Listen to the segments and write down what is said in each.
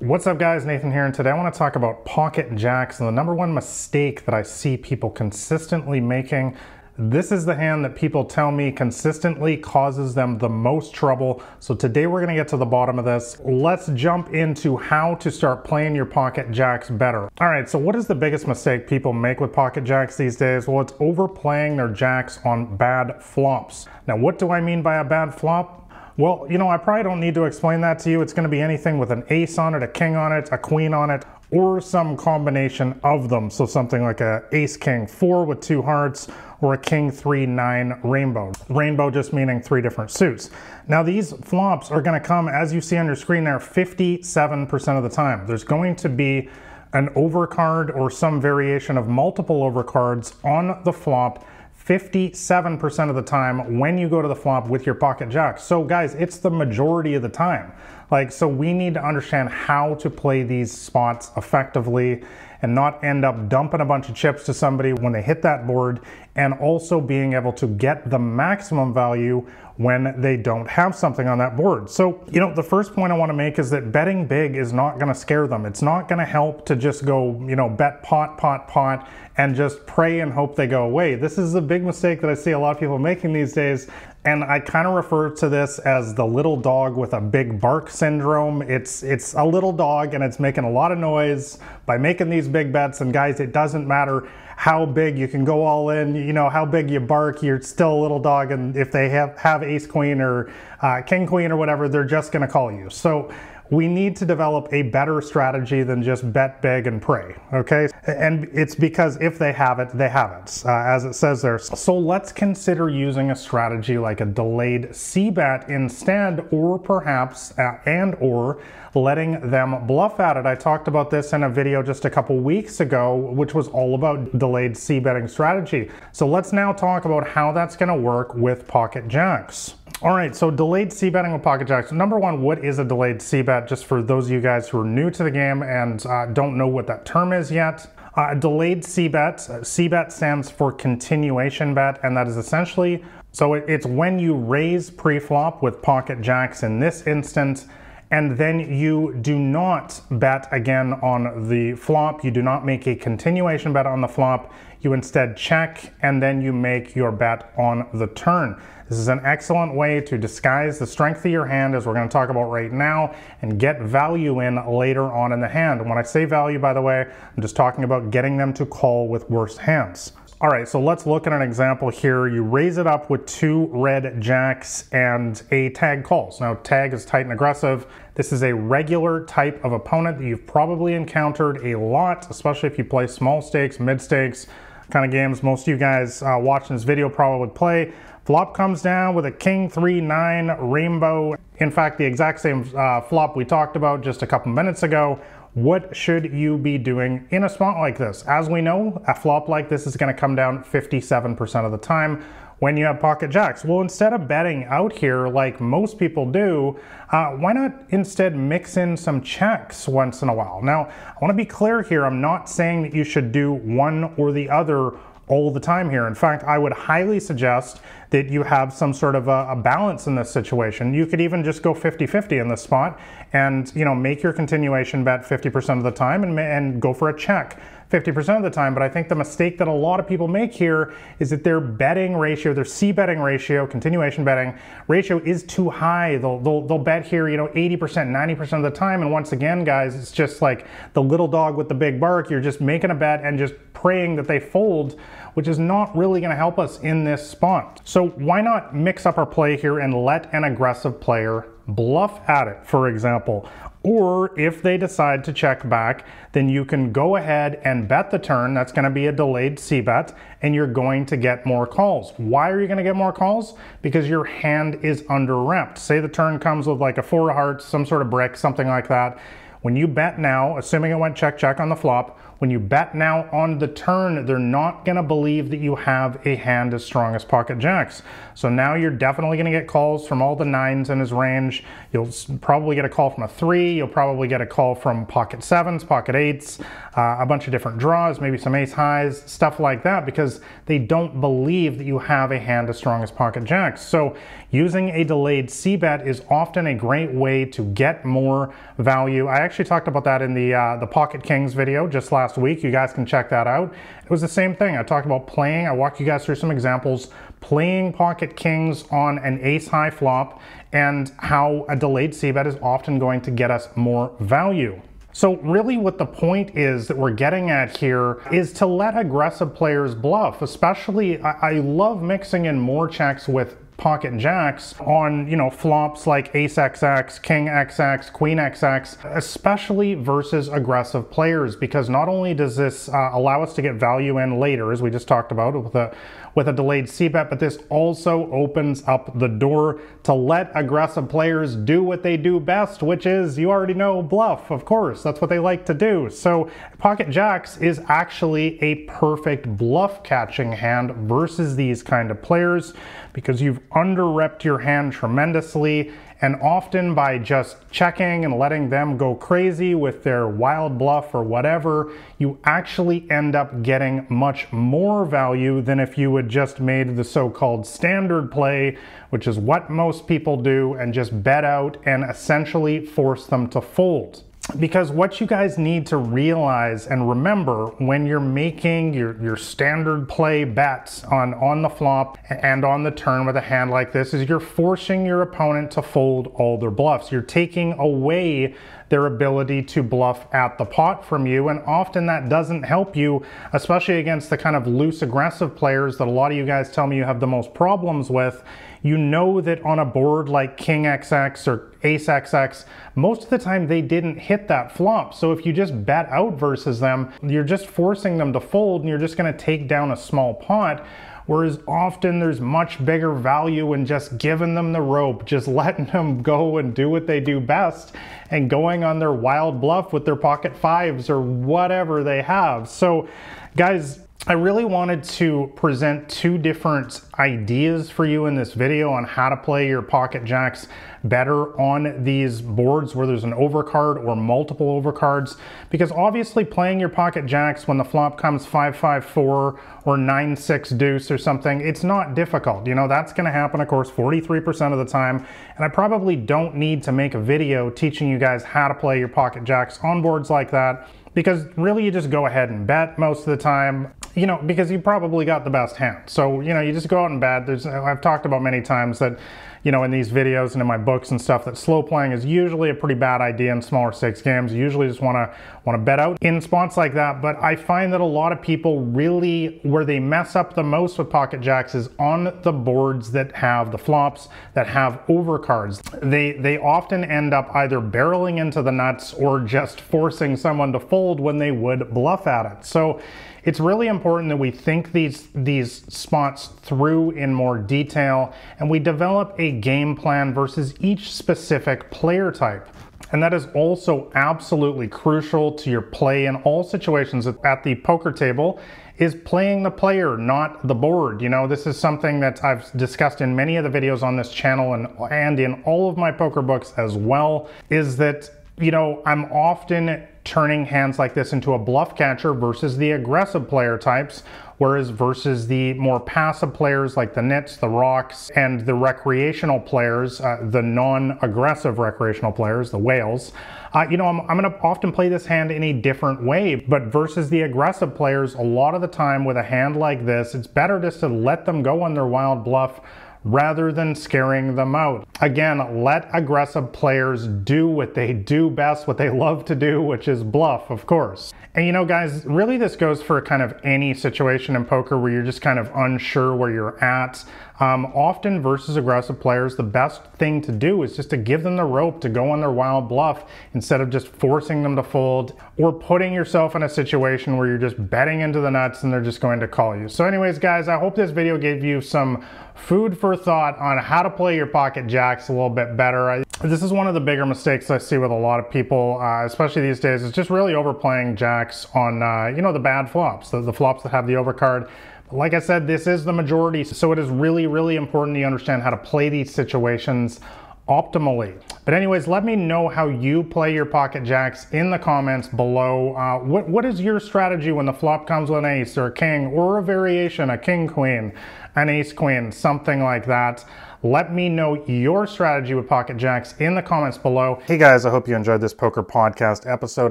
What's up guys, Nathan here, and today I want to talk about pocket jacks and the number one mistake that I see people consistently making. This is the hand that people tell me consistently causes them the most trouble. So today we're going to get to the bottom of this. Let's jump into how to start playing your pocket jacks better. All right, so what is the biggest mistake people make with pocket jacks these days? Well, it's overplaying their jacks on bad flops. Now, what do I mean by a bad flop? Well, you know, I probably don't need to explain that to you. It's going to be anything with an ace on it, a king on it, a queen on it, or some combination of them. So something like a ace king four with two hearts or a king three nine rainbow. Rainbow just meaning three different suits. Now these flops are going to come, as you see on your screen there, 57% of the time. There's going to be an overcard or some variation of multiple overcards on the flop 57% of the time when you go to the flop with your pocket jack. So guys, it's the majority of the time. Like, so we need to understand how to play these spots effectively and not end up dumping a bunch of chips to somebody when they hit that board and also being able to get the maximum value when they don't have something on that board. So, you know, the first point I want to make is that betting big is not going to scare them. It's not going to help to just go, you know, bet pot, pot, pot, and just pray and hope they go away. This is a big mistake that I see a lot of people making these days. And I kind of refer to this as the little dog with a big bark syndrome. It's it's a little dog and it's making a lot of noise by making these big bets. And guys, it doesn't matter how big you can go all in, you know, how big you bark, you're still a little dog. And if they have, have ace queen or uh, king queen or whatever, they're just going to call you. So we need to develop a better strategy than just bet big and pray, okay? And it's because if they have it, they have it, uh, as it says there. So let's consider using a strategy like a delayed c-bet instead, or perhaps, uh, and or letting them bluff at it. I talked about this in a video just a couple weeks ago, which was all about delayed c-betting strategy. So let's now talk about how that's gonna work with pocket jacks. All right, so delayed c-betting with pocket jacks. Number one, what is a delayed c-bet? Just for those of you guys who are new to the game and uh, don't know what that term is yet. Uh, delayed c-bet, uh, c-bet stands for continuation bet, and that is essentially, so it, it's when you raise pre-flop with pocket jacks in this instance, and then you do not bet again on the flop. You do not make a continuation bet on the flop. You instead check and then you make your bet on the turn. This is an excellent way to disguise the strength of your hand as we're going to talk about right now and get value in later on in the hand. And when I say value, by the way, I'm just talking about getting them to call with worse hands. All right, so let's look at an example here. You raise it up with two red jacks and a tag calls. Now, tag is tight and aggressive. This is a regular type of opponent that you've probably encountered a lot, especially if you play small stakes, mid stakes kind of games most of you guys uh, watching this video probably would play. Flop comes down with a king 3-9 rainbow. In fact, the exact same uh, flop we talked about just a couple minutes ago what should you be doing in a spot like this? As we know, a flop like this is going to come down 57% of the time when you have pocket jacks. Well, instead of betting out here like most people do, uh, why not instead mix in some checks once in a while? Now, I want to be clear here. I'm not saying that you should do one or the other all the time here. In fact, I would highly suggest that you have some sort of a, a balance in this situation. You could even just go 50-50 in this spot and you know make your continuation bet 50% of the time and, and go for a check 50% of the time. But I think the mistake that a lot of people make here is that their betting ratio, their C betting ratio, continuation betting ratio is too high. They'll, they'll, they'll bet here, you know, 80%, 90% of the time. And once again, guys, it's just like the little dog with the big bark. You're just making a bet and just praying that they fold, which is not really going to help us in this spot. So why not mix up our play here and let an aggressive player bluff at it, for example. Or if they decide to check back, then you can go ahead and bet the turn. That's going to be a delayed C bet, and you're going to get more calls. Why are you going to get more calls? Because your hand is under repped. Say the turn comes with like a four hearts, some sort of brick, something like that. When you bet now, assuming it went check check on the flop, when you bet now on the turn, they're not gonna believe that you have a hand as strong as pocket jacks. So now you're definitely gonna get calls from all the nines in his range. You'll probably get a call from a three. You'll probably get a call from pocket sevens, pocket eights, uh, a bunch of different draws, maybe some ace highs, stuff like that, because they don't believe that you have a hand as strong as pocket jacks. So using a delayed C bet is often a great way to get more value. I actually talked about that in the uh, the Pocket Kings video just last week. You guys can check that out. It was the same thing. I talked about playing. I walked you guys through some examples playing Pocket Kings on an ace high flop and how a delayed c-bet is often going to get us more value. So really what the point is that we're getting at here is to let aggressive players bluff, especially I, I love mixing in more checks with pocket jacks on, you know, flops like ace XX, king XX, queen XX, especially versus aggressive players, because not only does this uh, allow us to get value in later, as we just talked about with a with a delayed c-bet, but this also opens up the door to let aggressive players do what they do best, which is, you already know, bluff, of course. That's what they like to do. So pocket jacks is actually a perfect bluff catching hand versus these kind of players because you've under-repped your hand tremendously and often by just checking and letting them go crazy with their wild bluff or whatever, you actually end up getting much more value than if you had just made the so-called standard play, which is what most people do, and just bet out and essentially force them to fold because what you guys need to realize and remember when you're making your, your standard play bets on, on the flop and on the turn with a hand like this is you're forcing your opponent to fold all their bluffs. You're taking away their ability to bluff at the pot from you. And often that doesn't help you, especially against the kind of loose aggressive players that a lot of you guys tell me you have the most problems with you know that on a board like King XX or Ace XX, most of the time they didn't hit that flop. So if you just bet out versus them, you're just forcing them to fold and you're just gonna take down a small pot. Whereas often there's much bigger value in just giving them the rope, just letting them go and do what they do best and going on their wild bluff with their pocket fives or whatever they have. So guys, I really wanted to present two different ideas for you in this video on how to play your pocket jacks better on these boards where there's an overcard or multiple overcards. Because obviously playing your pocket jacks when the flop comes 554 or 96 deuce or something it's not difficult. You know that's going to happen of course 43% of the time. And I probably don't need to make a video teaching you guys how to play your pocket jacks on boards like that because really you just go ahead and bet most of the time you know, because you probably got the best hand. So, you know, you just go out and bet. There's, I've talked about many times that, you know, in these videos and in my books and stuff that slow playing is usually a pretty bad idea in smaller stakes games. You usually just want to want to bet out in spots like that. But I find that a lot of people really, where they mess up the most with pocket jacks is on the boards that have the flops, that have overcards. They, they often end up either barreling into the nuts or just forcing someone to fold when they would bluff at it. So it's really important that we think these, these spots through in more detail and we develop a game plan versus each specific player type. And that is also absolutely crucial to your play in all situations at the poker table is playing the player, not the board. You know, this is something that I've discussed in many of the videos on this channel and, and in all of my poker books as well, is that, you know, I'm often turning hands like this into a bluff catcher versus the aggressive player types, whereas versus the more passive players like the nits, the rocks, and the recreational players, uh, the non-aggressive recreational players, the whales, uh, you know, I'm, I'm going to often play this hand in a different way, but versus the aggressive players, a lot of the time with a hand like this, it's better just to let them go on their wild bluff rather than scaring them out. Again, let aggressive players do what they do best, what they love to do, which is bluff, of course. And you know, guys, really this goes for kind of any situation in poker where you're just kind of unsure where you're at. Um, often versus aggressive players, the best thing to do is just to give them the rope to go on their wild bluff instead of just forcing them to fold or putting yourself in a situation where you're just betting into the nuts and they're just going to call you. So anyways, guys, I hope this video gave you some food for thought on how to play your pocket jacks a little bit better. I, this is one of the bigger mistakes I see with a lot of people, uh, especially these days, is just really overplaying jacks on, uh, you know, the bad flops, the, the flops that have the overcard. Like I said, this is the majority, so it is really, really important you understand how to play these situations optimally. But anyways, let me know how you play your pocket jacks in the comments below. Uh, what, what is your strategy when the flop comes with an ace or a king or a variation, a king queen? an ace queen, something like that. Let me know your strategy with pocket jacks in the comments below. Hey guys, I hope you enjoyed this poker podcast episode.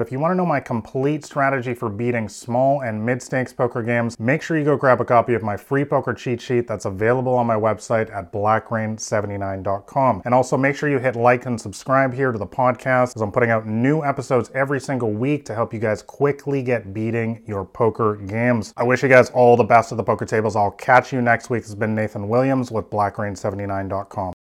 If you want to know my complete strategy for beating small and mid stakes poker games, make sure you go grab a copy of my free poker cheat sheet that's available on my website at blackrain79.com. And also make sure you hit like and subscribe here to the podcast as I'm putting out new episodes every single week to help you guys quickly get beating your poker games. I wish you guys all the best at the poker tables. I'll catch you next week. Has been Nathan Williams with blackrain79.com.